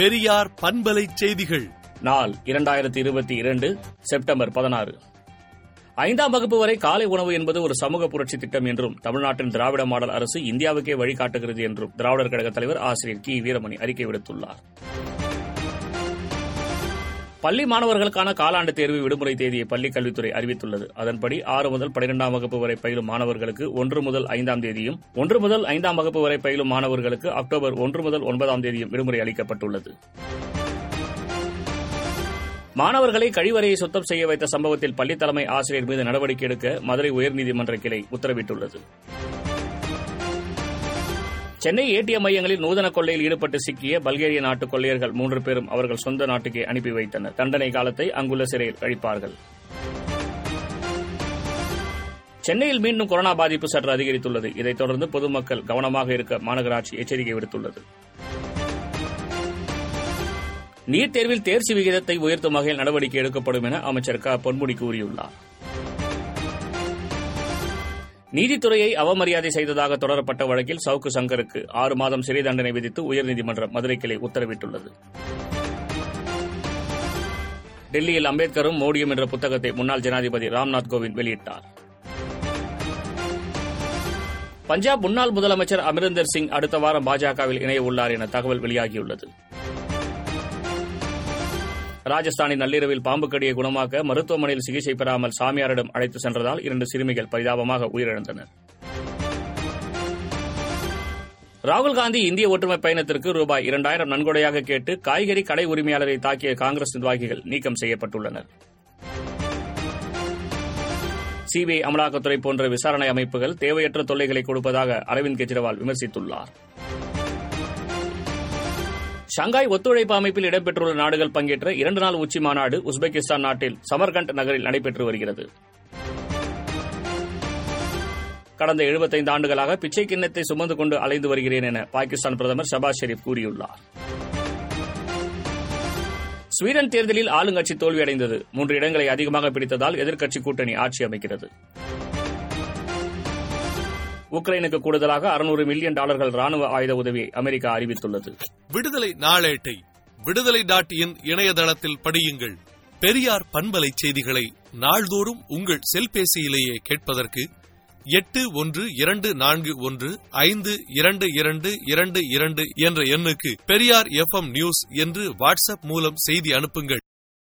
பெரியார் பண்பலை செய்திகள். நாள் இரண்டாயிரத்தி இருபத்தி இரண்டு செப்டம்பர் பதினாறு. ஐந்தாம் வகுப்பு வரை காலை உணவு என்பது ஒரு சமூக புரட்சி திட்டம் என்றும் தமிழ்நாட்டின் திராவிட மாடல் அரசு இந்தியாவுக்கே வழிகாட்டுகிறது என்றும் திராவிடர் கழக தலைவர் ஆசிரியர் கி வீரமணி அறிக்கை விடுத்துள்ளார். பள்ளி மாணவர்களுக்கான காலாண்டு தேர்வு விடுமுறை தேதியை பள்ளிக் கல்வித்துறை அறிவித்துள்ளது. அதன்படி ஆறு முதல் பனிரெண்டாம் வகுப்பு வரை பயிலும் மாணவர்களுக்கு ஒன்று முதல் ஐந்தாம் தேதியும் ஒன்று முதல் ஐந்தாம் வகுப்பு வரை பயிலும் மாணவர்களுக்கு அக்டோபர் ஒன்று முதல் ஒன்பதாம் தேதியும் விடுமுறை அளிக்கப்பட்டுள்ளது. மாணவர்களை கழிவறையை சுத்தம் செய்ய வைத்த சம்பவத்தில் பள்ளி தலைமை ஆசிரியர் மீது நடவடிக்கை எடுக்க மதுரை உயர்நீதிமன்ற கிளை உத்தரவிட்டுள்ளது. சென்னை ஏடிஎம் மையங்களில் நூதன கொள்ளையில் ஈடுபட்டு சிக்கிய பல்கேரிய நாட்டு கொள்ளையர்கள் மூன்று பேரும் அவர்கள் சொந்த நாட்டுக்கே அனுப்பி வைத்தனர். தண்டனை காலத்தை அங்குள்ள சிறையில் கழிப்பார்கள் சென்னையில் மீண்டும் கொரோனா பாதிப்பு சற்று அதிகரித்துள்ளது. இதைத் தொடர்ந்து பொதுமக்கள் கவனமாக இருக்க மாநகராட்சி எச்சரிக்கை விடுத்துள்ளது. நீட் தேர்வில் தேர்ச்சி விகிதத்தை உயர்த்தும் வகையில் நடவடிக்கை எடுக்கப்படும் என அமைச்சர் க. பொன்முடி கூறியுள்ளார். நீதித்துறையை அவமரியாதை செய்ததாக தொடரப்பட்ட வழக்கில் சவுக்கு சங்கருக்கு ஆறு மாதம் சிறை தண்டனை விதித்து உயர்நீதிமன்றம் மதுரை கிளை உத்தரவிட்டுள்ளது. டெல்லியில் அம்பேத்கரும் மோடியும் என்ற புத்தகத்தை முன்னாள் ஜனாதிபதி ராம்நாத் கோவிந்த் வெளியிட்டார். பஞ்சாப் முன்னாள் முதலமைச்சர் அமரிந்தர் சிங் அடுத்த வாரம் பாஜகவில் இணைய உள்ளார் என தகவல் வெளியாகியுள்ளது. ராஜஸ்தானின் நள்ளிரவில் பாம்பு கடியை குணமாக்க மருத்துவமனையில் சிகிச்சை பெறாமல் சாமியாரிடம் அழைத்து சென்றதால் இரண்டு சிறுமிகள் பரிதாபமாக உயிரிழந்தனர். ராகுல் காந்தி இந்திய ஒற்றுமை பயணத்திற்கு ரூபாய் இரண்டாயிரம் நன்கொடையாக கேட்டு காய்கறி கடை உரிமையாளரை தாக்கிய காங்கிரஸ் நிர்வாகிகள் நீக்கம் செய்யப்பட்டுள்ளனர். சிபிஐ அமலாக்கத்துறை போன்ற விசாரணை அமைப்புகள் தேவையற்ற தொல்லைகளை கொடுப்பதாக அரவிந்த் கெஜ்ரிவால் விமர்சித்துள்ளார். ஷங்காய் ஒத்துழைப்பு அமைப்பில் இடம்பெற்றுள்ள நாடுகள் பங்கேற்ற இரண்டு நாள் உச்சி மாநாடு உஸ்பெகிஸ்தான் நாட்டில் சமர்கண்ட் நகரில் நடைபெற்று வருகிறது. கடந்த எழுபத்தைந்து ஆண்டுகளாக பிச்சை கிண்ணத்தை சுமந்து கொண்டு அலைந்து வருகிறேன் என பாகிஸ்தான் பிரதமர் ஷபாஸ் ஷெரீப் கூறியுள்ளார். ஸ்வீடன் தேர்தலில் ஆளுங்கட்சி தோல்வியடைந்தது. மூன்று இடங்களை அதிகமாக பிடித்ததால் எதிர்க்கட்சி கூட்டணி ஆட்சி அமைக்கிறது. உக்ரைனுக்கு கூடுதலாக அறுநூறு மில்லியன் டாலர்கள் ராணுவ ஆயுத உதவியை அமெரிக்கா அறிவித்துள்ளது. விடுதலை நாளேட்டை விடுதலை டாட் இன் இணையதளத்தில் படியுங்கள். பெரியார் பண்பலை செய்திகளை நாள்தோறும் உங்கள் செல்பேசியிலேயே கேட்பதற்கு எட்டு ஒன்று இரண்டு நான்கு ஒன்று ஐந்து இரண்டு இரண்டு இரண்டு இரண்டு என்ற எண்ணுக்கு பெரியார் எஃப் நியூஸ் என்று வாட்ஸ்அப் மூலம் செய்தி அனுப்புங்கள்.